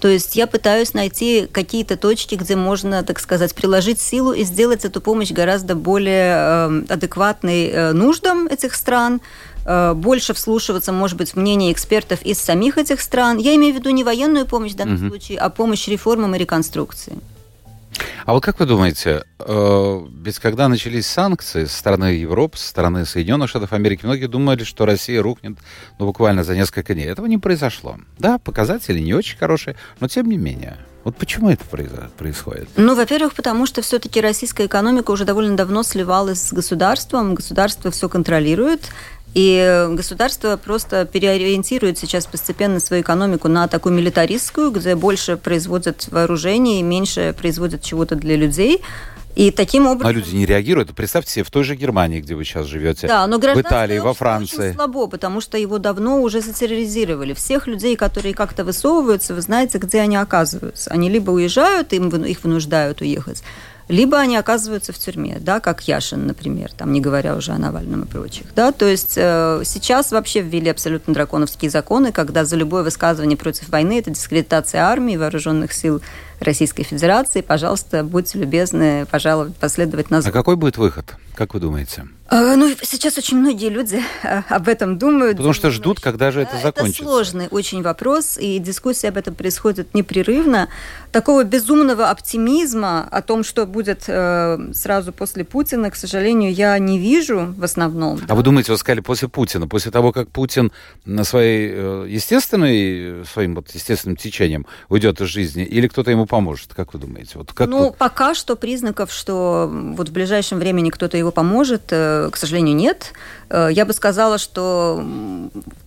то есть я пытаюсь найти какие-то точки, где можно, так сказать, приложить силу и сделать эту помощь гораздо более эм, адекватной э, нуждам этих стран, э, больше вслушиваться, может быть, в мнение экспертов из самих этих стран. Я имею в виду не военную помощь в данном угу. случае, а помощь реформам и реконструкции. А вот как вы думаете, э, ведь когда начались санкции со стороны Европы, со стороны Соединенных Штатов Америки, многие думали, что Россия рухнет ну, буквально за несколько дней. Этого не произошло. Да, показатели не очень хорошие, но тем не менее. Вот почему это происходит? Ну, во-первых, потому что все-таки российская экономика уже довольно давно сливалась с государством. Государство все контролирует. И государство просто переориентирует сейчас постепенно свою экономику на такую милитаристскую, где больше производят вооружений, меньше производят чего-то для людей. И таким образом... А люди не реагируют. Представьте себе, в той же Германии, где вы сейчас живете, да, но в Италии, во Франции. Очень слабо, потому что его давно уже затерроризировали. Всех людей, которые как-то высовываются, вы знаете, где они оказываются. Они либо уезжают, им, их вынуждают уехать, либо они оказываются в тюрьме, да, как Яшин, например, там, не говоря уже о Навальном и прочих. Да? То есть э, сейчас вообще ввели абсолютно драконовские законы, когда за любое высказывание против войны это дискредитация армии, вооруженных сил Российской Федерации. Пожалуйста, будьте любезны пожалуй, последовать нас. А какой будет выход? Как вы думаете? А, ну, сейчас очень многие люди а, об этом думают. Потому что ждут, когда же это закончится. Это сложный очень вопрос, и дискуссия об этом происходит непрерывно. Такого безумного оптимизма о том, что будет э, сразу после Путина, к сожалению, я не вижу в основном. А да? вы думаете, вы сказали после Путина, после того, как Путин на своей э, естественной, своим вот естественным течением уйдет из жизни, или кто-то ему поможет, как вы думаете? Вот как ну, вот... пока что признаков, что вот в ближайшем времени кто-то его поможет, э, к сожалению, нет. Э, я бы сказала, что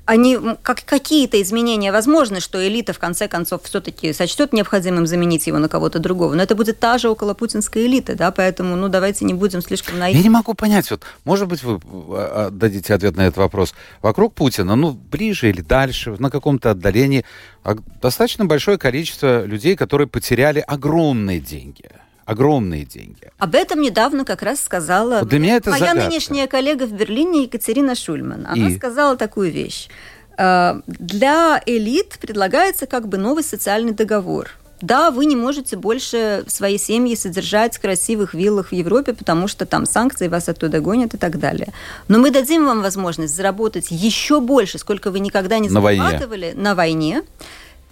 они, как, какие-то изменения возможны, что элита в конце концов все-таки сочтет необходимым заменить его на кого-то другого. Но это будет та же околопутинская элита, да, поэтому, ну, давайте не будем слишком наивны. Я не могу понять, вот, может быть, вы а, а, дадите ответ на этот вопрос. Вокруг Путина, ну, ближе или дальше, на каком-то отдалении, а, достаточно большое количество людей, которые потеряли огромные деньги – огромные деньги. Об этом недавно как раз сказала вот для меня это моя загадка. нынешняя коллега в Берлине Екатерина Шульман. Она И? сказала такую вещь. «Э, для элит предлагается как бы новый социальный договор. Да, вы не можете больше свои семьи содержать в красивых виллах в Европе, потому что там санкции вас оттуда гонят и так далее. Но мы дадим вам возможность заработать еще больше, сколько вы никогда не зарабатывали на войне. На войне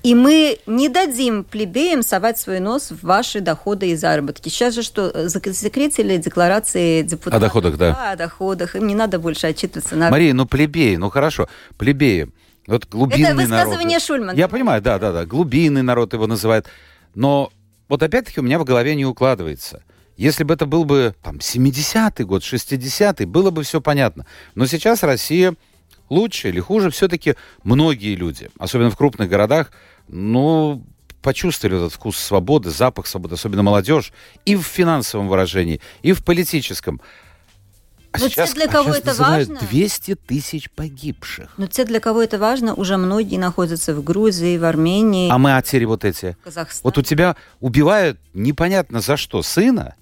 и мы не дадим плебеям совать свой нос в ваши доходы и заработки. Сейчас же что, э, закрепили декларации депутатов? О доходах, да. да. О доходах. Им не надо больше отчитываться. На... Мария, ну плебеи, ну хорошо, плебеи. Вот глубинный Это высказывание народ. Шульмана. Я понимаю, да, да, да. Глубинный народ его называют. Но вот опять-таки у меня в голове не укладывается. Если бы это был бы там 70-й год, 60-й, было бы все понятно. Но сейчас Россия лучше или хуже, все-таки многие люди, особенно в крупных городах, ну, почувствовали этот вкус свободы, запах свободы, особенно молодежь, и в финансовом выражении, и в политическом. А Но сейчас, те, для кого а это важно... 200 тысяч погибших. Но те, для кого это важно, уже многие находятся в Грузии, в Армении. А матери вот эти. Казахстан. Вот у тебя убивают непонятно за что сына,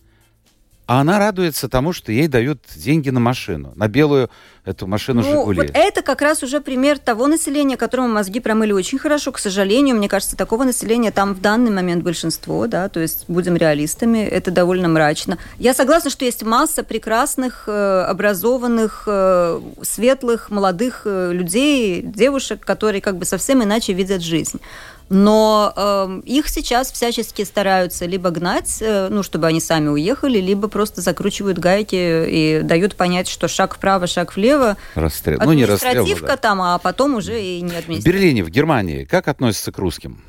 а она радуется тому, что ей дают деньги на машину, на белую эту машину ну, «Жигули». Вот это как раз уже пример того населения, которому мозги промыли очень хорошо. К сожалению, мне кажется, такого населения там в данный момент большинство, да, то есть будем реалистами, это довольно мрачно. Я согласна, что есть масса прекрасных, э, образованных, э, светлых, молодых э, людей, девушек, которые как бы совсем иначе видят жизнь но э, их сейчас всячески стараются либо гнать, э, ну, чтобы они сами уехали, либо просто закручивают гайки и дают понять, что шаг вправо, шаг влево. Расстрел. Ну, не расстрел. Да. там, а потом уже и не административка. В Берлине, в Германии, как относятся к русским?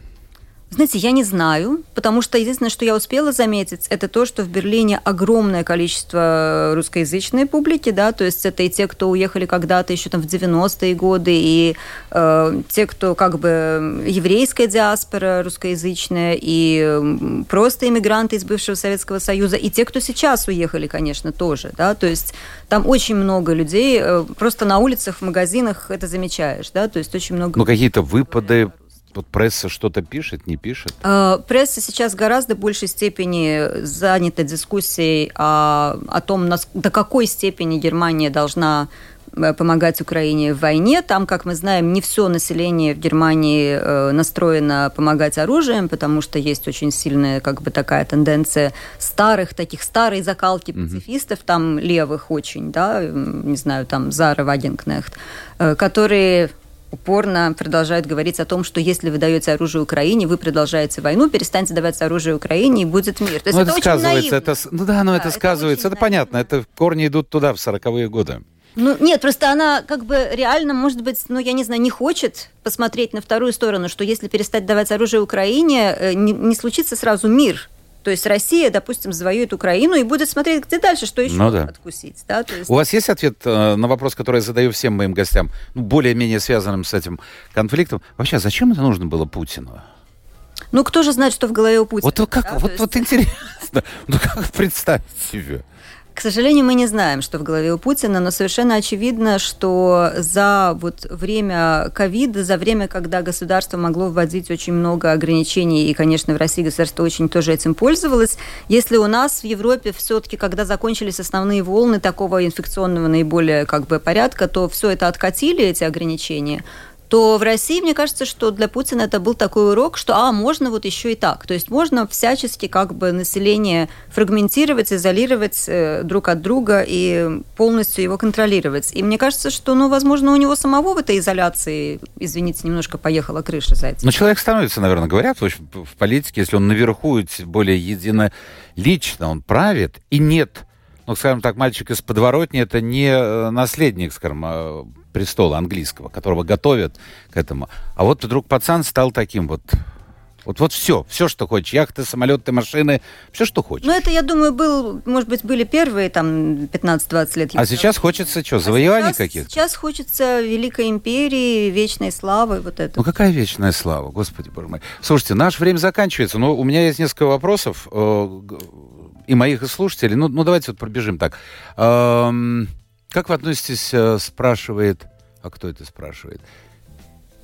Знаете, я не знаю, потому что единственное, что я успела заметить, это то, что в Берлине огромное количество русскоязычной публики, да, то есть это и те, кто уехали когда-то еще там в 90-е годы, и э, те, кто как бы еврейская диаспора русскоязычная, и просто иммигранты из бывшего Советского Союза, и те, кто сейчас уехали, конечно, тоже, да, то есть там очень много людей, э, просто на улицах, в магазинах это замечаешь, да, то есть очень много... Ну, какие-то выпады вот пресса что-то пишет, не пишет? Э, пресса сейчас гораздо большей степени занята дискуссией о, о том, до какой степени Германия должна э, помогать Украине в войне. Там, как мы знаем, не все население в Германии э, настроено помогать оружием, потому что есть очень сильная как бы такая тенденция старых, таких старой закалки пацифистов, mm-hmm. там левых очень, да, не знаю, там Зара Вагенкнехт, которые упорно продолжают говорить о том, что если вы даете оружие Украине, вы продолжаете войну, перестаньте давать оружие Украине, и будет мир. То есть ну, это, это сказывается, это, ну да, но да, это, это сказывается, это наивно. понятно, это корни идут туда, в 40-е годы. Ну, нет, просто она как бы реально, может быть, ну, я не знаю, не хочет посмотреть на вторую сторону, что если перестать давать оружие Украине, э, не, не случится сразу мир. То есть Россия, допустим, завоюет Украину и будет смотреть, где дальше, что еще ну, да. откусить. Да? То есть... У вас есть ответ э, на вопрос, который я задаю всем моим гостям, ну, более-менее связанным с этим конфликтом? Вообще, а зачем это нужно было Путину? Ну, кто же знает, что в голове у Путина? Вот, как, да? вот, есть... вот интересно, ну как представить себе? К сожалению, мы не знаем, что в голове у Путина, но совершенно очевидно, что за вот время ковида, за время, когда государство могло вводить очень много ограничений, и, конечно, в России государство очень тоже этим пользовалось, если у нас в Европе все-таки, когда закончились основные волны такого инфекционного наиболее как бы порядка, то все это откатили, эти ограничения, то в России, мне кажется, что для Путина это был такой урок, что, а, можно вот еще и так. То есть можно всячески как бы население фрагментировать, изолировать э, друг от друга и полностью его контролировать. И мне кажется, что, ну, возможно, у него самого в этой изоляции, извините, немножко поехала крыша за этим. Но человек становится, наверное, говорят, в, политике, если он наверху более единолично, он правит, и нет ну, скажем так, мальчик из подворотни, это не э, наследник, скажем, а престола английского, которого готовят к этому. А вот вдруг пацан стал таким вот вот, вот все, все, что хочешь. Яхты, самолеты, машины, все, что хочешь. Ну, это, я думаю, был, может быть, были первые там 15-20 лет. А сейчас хочется что, завоеваний а каких-то? Сейчас хочется Великой Империи, вечной славы, вот это. Ну, какая вечная слава, господи боже мой. Слушайте, наше время заканчивается, но у меня есть несколько вопросов, э, и моих, и слушателей. Ну, ну давайте вот пробежим так. Эм, как вы относитесь, э, спрашивает... А кто это спрашивает?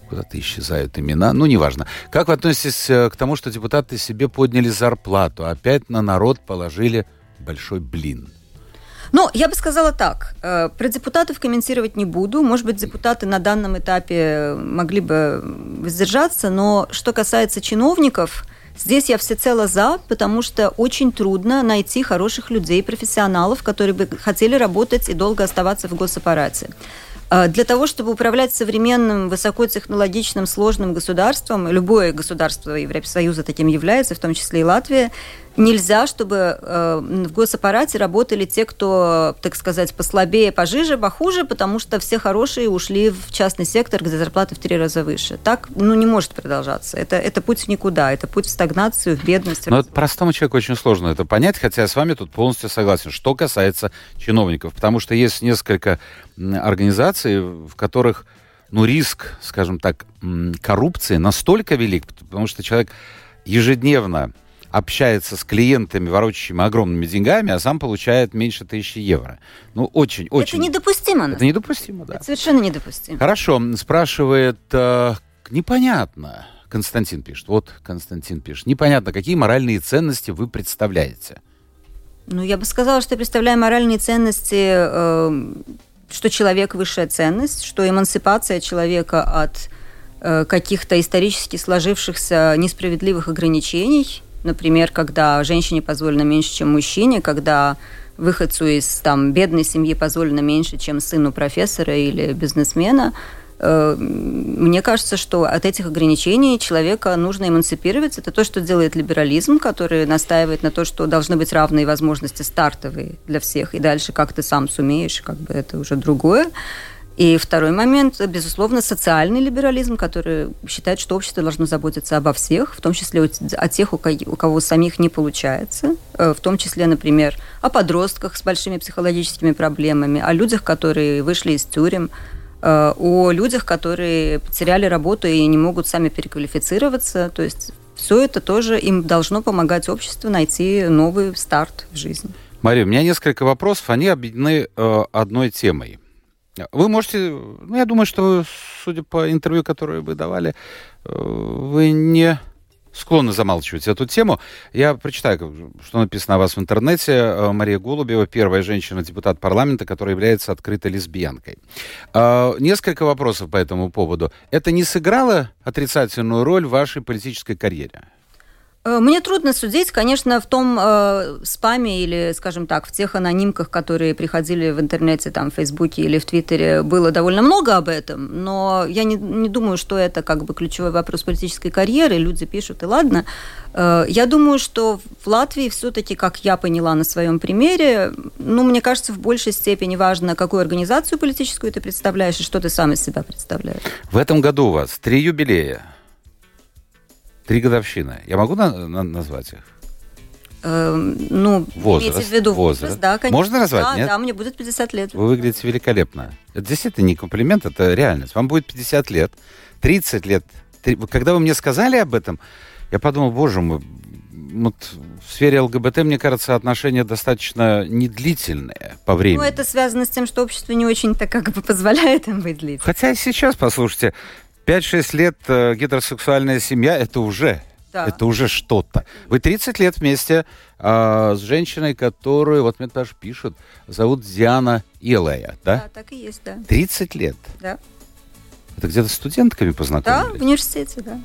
Куда-то исчезают имена. Ну, неважно. Как вы относитесь э, к тому, что депутаты себе подняли зарплату? Опять на народ положили большой блин. Ну, я бы сказала так. Э, про депутатов комментировать не буду. Может быть, депутаты на данном этапе могли бы воздержаться, но что касается чиновников, Здесь я всецело за, потому что очень трудно найти хороших людей, профессионалов, которые бы хотели работать и долго оставаться в госаппарате. А, для того, чтобы управлять современным, высокотехнологичным, сложным государством, любое государство Европейского таким является, в том числе и Латвия, нельзя, чтобы э, в госаппарате работали те, кто, так сказать, послабее, пожиже, похуже, потому что все хорошие ушли в частный сектор, где зарплаты в три раза выше. Так ну, не может продолжаться. Это, это путь в никуда, это путь в стагнацию, в бедность. Но простому человеку очень сложно это понять, хотя я с вами тут полностью согласен, что касается чиновников, потому что есть несколько организаций, в которых ну, риск, скажем так, коррупции настолько велик, потому что человек ежедневно общается с клиентами, ворочащими огромными деньгами, а сам получает меньше тысячи евро. Ну, очень, очень. Это недопустимо. Это недопустимо, да. Это совершенно недопустимо. Хорошо, спрашивает, э, непонятно, Константин пишет, вот Константин пишет, непонятно, какие моральные ценности вы представляете? Ну, я бы сказала, что я представляю моральные ценности, э, что человек высшая ценность, что эмансипация человека от э, каких-то исторически сложившихся несправедливых ограничений, например, когда женщине позволено меньше, чем мужчине, когда выходцу из там, бедной семьи позволено меньше, чем сыну профессора или бизнесмена – мне кажется, что от этих ограничений человека нужно эмансипировать. Это то, что делает либерализм, который настаивает на то, что должны быть равные возможности стартовые для всех, и дальше как ты сам сумеешь, как бы это уже другое. И второй момент, безусловно, социальный либерализм, который считает, что общество должно заботиться обо всех, в том числе о тех, у кого самих не получается, э, в том числе, например, о подростках с большими психологическими проблемами, о людях, которые вышли из тюрем, Э, о людях, которые потеряли работу и не могут сами переквалифицироваться. То есть все это тоже им должно помогать обществу найти новый старт в жизни. Мария, у меня несколько вопросов, они объединены э, одной темой. Вы можете, ну, я думаю, что судя по интервью, которое вы давали, э, вы не склонны замалчивать эту тему. Я прочитаю, что написано о вас в интернете. Э, Мария Голубева, первая женщина-депутат парламента, которая является открытой лесбиянкой. Э, несколько вопросов по этому поводу. Это не сыграло отрицательную роль в вашей политической карьере? Э, мне трудно судить, конечно, в том э, спаме или, скажем так, в тех анонимках, которые приходили в интернете, там, в Фейсбуке или в Твиттере, было довольно много об этом, но я не, не думаю, что это как бы ключевой вопрос политической карьеры, люди пишут, и ладно. Э, я думаю, что в Латвии все-таки, как я поняла на своем примере, ну, мне кажется, в большей степени важно, какую организацию политическую ты представляешь и что ты сам из себя представляешь. В этом году у вас три юбилея. Три годовщины. Я могу на, на, назвать их? Эм, ну, возраст, в виду возраст, возраст, да, конечно. Можно назвать, да, нет? Да, мне будет 50 лет. Вы выглядите великолепно. Это действительно не комплимент, это реальность. Вам будет 50 лет, 30 лет. Когда вы мне сказали об этом, я подумал, боже мой, вот в сфере ЛГБТ, мне кажется, отношения достаточно недлительные по времени. Ну, это связано с тем, что общество не очень-то как бы позволяет им быть длительным. Хотя сейчас, послушайте, 5-6 лет э, гетеросексуальная семья это уже да. это уже что-то. Вы 30 лет вместе э, с женщиной, которую, вот мне даже пишут, зовут Диана Илая, да? Да, так и есть, да. 30 лет? Да. Это где-то студентками познакомились? Да, в университете, да.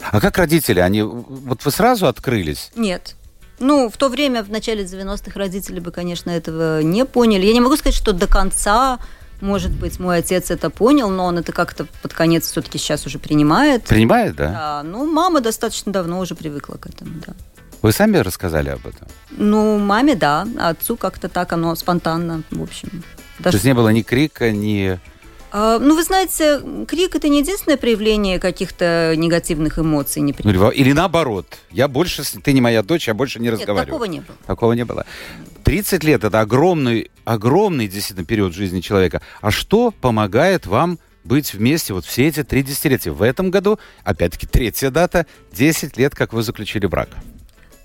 А как родители? Они, вот вы сразу открылись? Нет. Ну, в то время, в начале 90-х, родители бы, конечно, этого не поняли. Я не могу сказать, что до конца может быть, мой отец это понял, но он это как-то под конец все-таки сейчас уже принимает. Принимает, да? Да. Ну, мама достаточно давно уже привыкла к этому, да. Вы сами рассказали об этом? Ну, маме, да. А отцу как-то так оно спонтанно, в общем. Даже... То есть не было ни крика, ни ну, вы знаете, крик это не единственное проявление каких-то негативных эмоций. Ну, или наоборот. Я больше, ты не моя дочь, я больше не разговариваю. Нет, такого не было. Такого не было. 30 лет это огромный, огромный действительно период жизни человека. А что помогает вам быть вместе вот все эти три десятилетия? В этом году, опять-таки, третья дата, 10 лет, как вы заключили брак.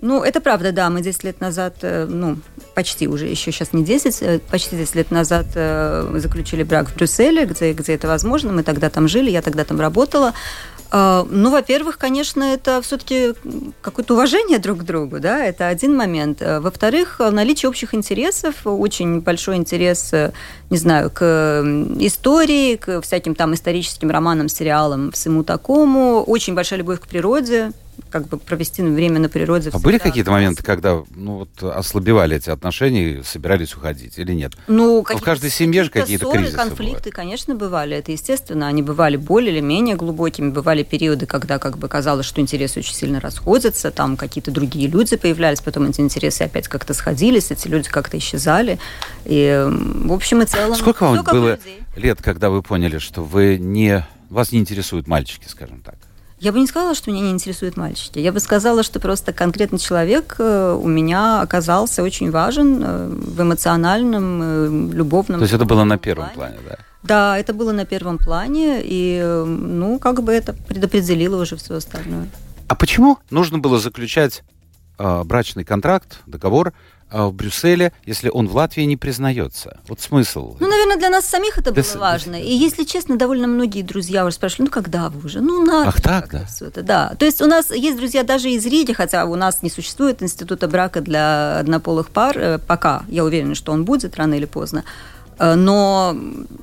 Ну, это правда, да. Мы 10 лет назад, э, ну, почти уже, еще сейчас не 10, э, почти 10 лет назад э, заключили брак в Брюсселе, где, где это возможно. Мы тогда там жили, я тогда там работала. Ну, во-первых, конечно, это все-таки какое-то уважение друг к другу, да, это один момент. Во-вторых, наличие общих интересов, очень большой интерес, не знаю, к истории, к всяким там историческим романам, сериалам, всему такому, очень большая любовь к природе, как бы провести время на природе. А были какие-то моменты, когда ну, вот, ослабевали эти отношения и собирались уходить или нет? Ну, в каждой семье же какие-то ссоры, кризисы конфликты, бывают. конечно, бывали. Это естественно. Они бывали более или менее глубокими. Бывали периоды, когда как бы казалось, что интересы очень сильно расходятся, там какие-то другие люди появлялись, потом эти интересы опять как-то сходились, эти люди как-то исчезали. И в общем и целом... Сколько вам было лет, когда вы поняли, что вы не... Вас не интересуют мальчики, скажем так? Я бы не сказала, что меня не интересуют мальчики. Я бы сказала, что просто конкретный человек э, у меня оказался очень важен э, в эмоциональном, э, любовном. То есть это было на первом плане, плане да? Да, это было на первом плане, и, ну, как бы это предопределило уже все остальное. А почему нужно было заключать э, брачный контракт, договор в Брюсселе, если он в Латвии не признается? Вот смысл. Ну, наверное, для нас самих это было с- важно. И, если честно, довольно многие друзья уже спрашивали, ну, когда вы уже? Ну, надо. Ах, так, да? всё это, да. То есть у нас есть друзья даже из Риги, хотя у нас не существует института брака для однополых пар э, пока. Я уверена, что он будет рано или поздно. Э, Но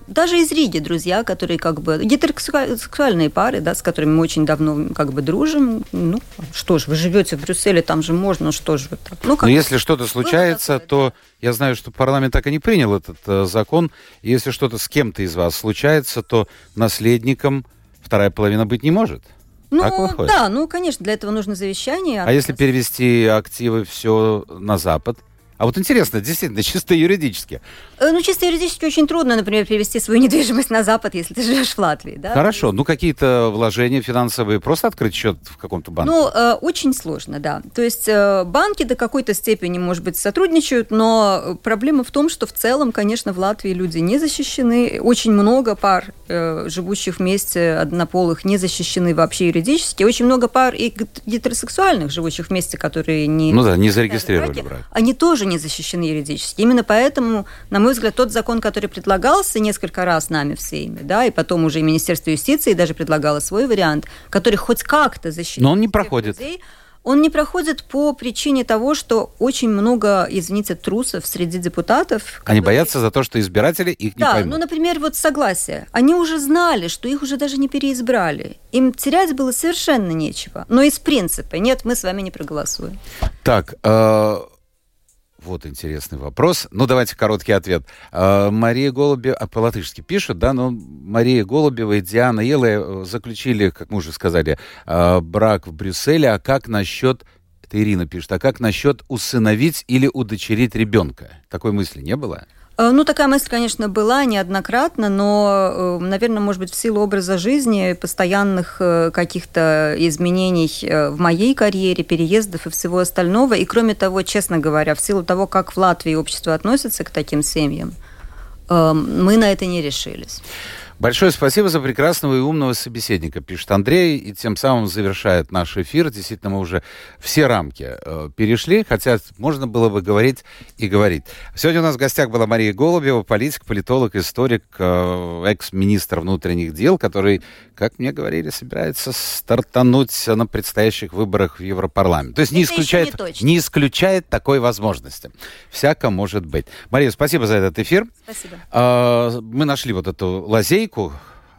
даже из Риги друзья, которые как бы гетеросексуальные пары, да, с которыми мы очень давно как бы дружим, ну что ж, вы живете в Брюсселе, там же можно, что ж вы так. Ну, Но как если что-то случается, такое, то я знаю, что парламент так и не принял этот э, закон. Если что-то с кем-то из вас случается, то наследником вторая половина быть не может. ну, да, ну, конечно, для этого нужно завещание. А если перевести активы все на Запад? А вот интересно, действительно, чисто юридически. Э, Ну, чисто юридически очень трудно, например, перевести свою недвижимость на Запад, если ты живешь в Латвии, да? Хорошо, ну какие-то вложения финансовые, просто открыть счет в каком-то банке. Ну, э, очень сложно, да. То есть э, банки до какой-то степени, может быть, сотрудничают, но проблема в том, что в целом, конечно, в Латвии люди не защищены. Очень много пар, э, живущих вместе, однополых, не защищены вообще юридически. Очень много пар и гет- гетеросексуальных, живущих вместе, которые не... Ну да, не зарегистрировали брак. Они тоже не защищены юридически. Именно поэтому, на мой взгляд, тот закон, который предлагался несколько раз нами всеми, да, и потом уже и Министерство юстиции даже предлагало свой вариант, который хоть как-то защищает Но он не проходит. людей, он не проходит по причине того, что очень много, извините, трусов среди депутатов. Они которые- боятся за то, что избиратели их не да, поймут. ну, например, вот согласие. Они уже знали, что их уже даже не переизбрали. Им терять было совершенно нечего. Но из принципа, нет, мы с вами не проголосуем. Так, э, вот интересный вопрос. Ну, давайте короткий ответ. Э, Мария Голубева, а по-латышски пишет, да, но Мария Голубева и Диана Еле э, заключили, как мы уже сказали, э, брак в Брюсселе. А как насчет, это Ирина пишет, а как насчет усыновить или удочерить ребенка? Такой мысли не было? Э, Ну, такая мысль, конечно, была неоднократно, но, наверное, может быть, в силу образа жизни, постоянных э, каких-то изменений э, в моей карьере, переездов и всего остального. И, кроме того, честно говоря, в силу того, как в Латвии общество относится к таким семьям, э, мы на это не решились. Большое спасибо за прекрасного и умного собеседника, пишет Андрей, и тем самым завершает наш эфир. Действительно, мы уже все рамки э, перешли, хотя можно было бы говорить и говорить. Сегодня у нас в гостях была Мария Голубева, политик, политолог, историк, э, экс-министр внутренних дел, который, как мне говорили, собирается стартануть на предстоящих выборах в Европарламент. То есть не Это исключает, не точно. не исключает такой возможности. Всяко может быть. Мария, спасибо за этот эфир. Спасибо. А, Мы нашли вот эту лазейку.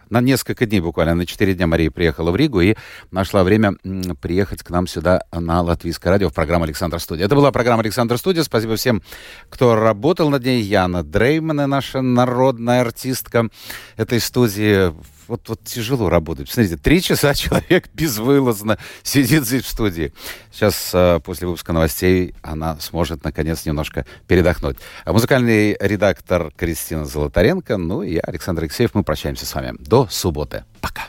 На несколько дней буквально, на 4 дня Мария приехала в Ригу и нашла время приехать к нам сюда на Латвийское радио в программу «Александр Студия». Это была программа «Александр Студия». Спасибо всем, кто работал над ней. Яна Дреймана, наша народная артистка этой студии. Вот, вот тяжело работать. Посмотрите, три часа человек безвылазно сидит здесь в студии. Сейчас, э, после выпуска новостей, она сможет, наконец, немножко передохнуть. А музыкальный редактор Кристина Золотаренко, ну и я, Александр Алексеев, мы прощаемся с вами. До субботы. Пока.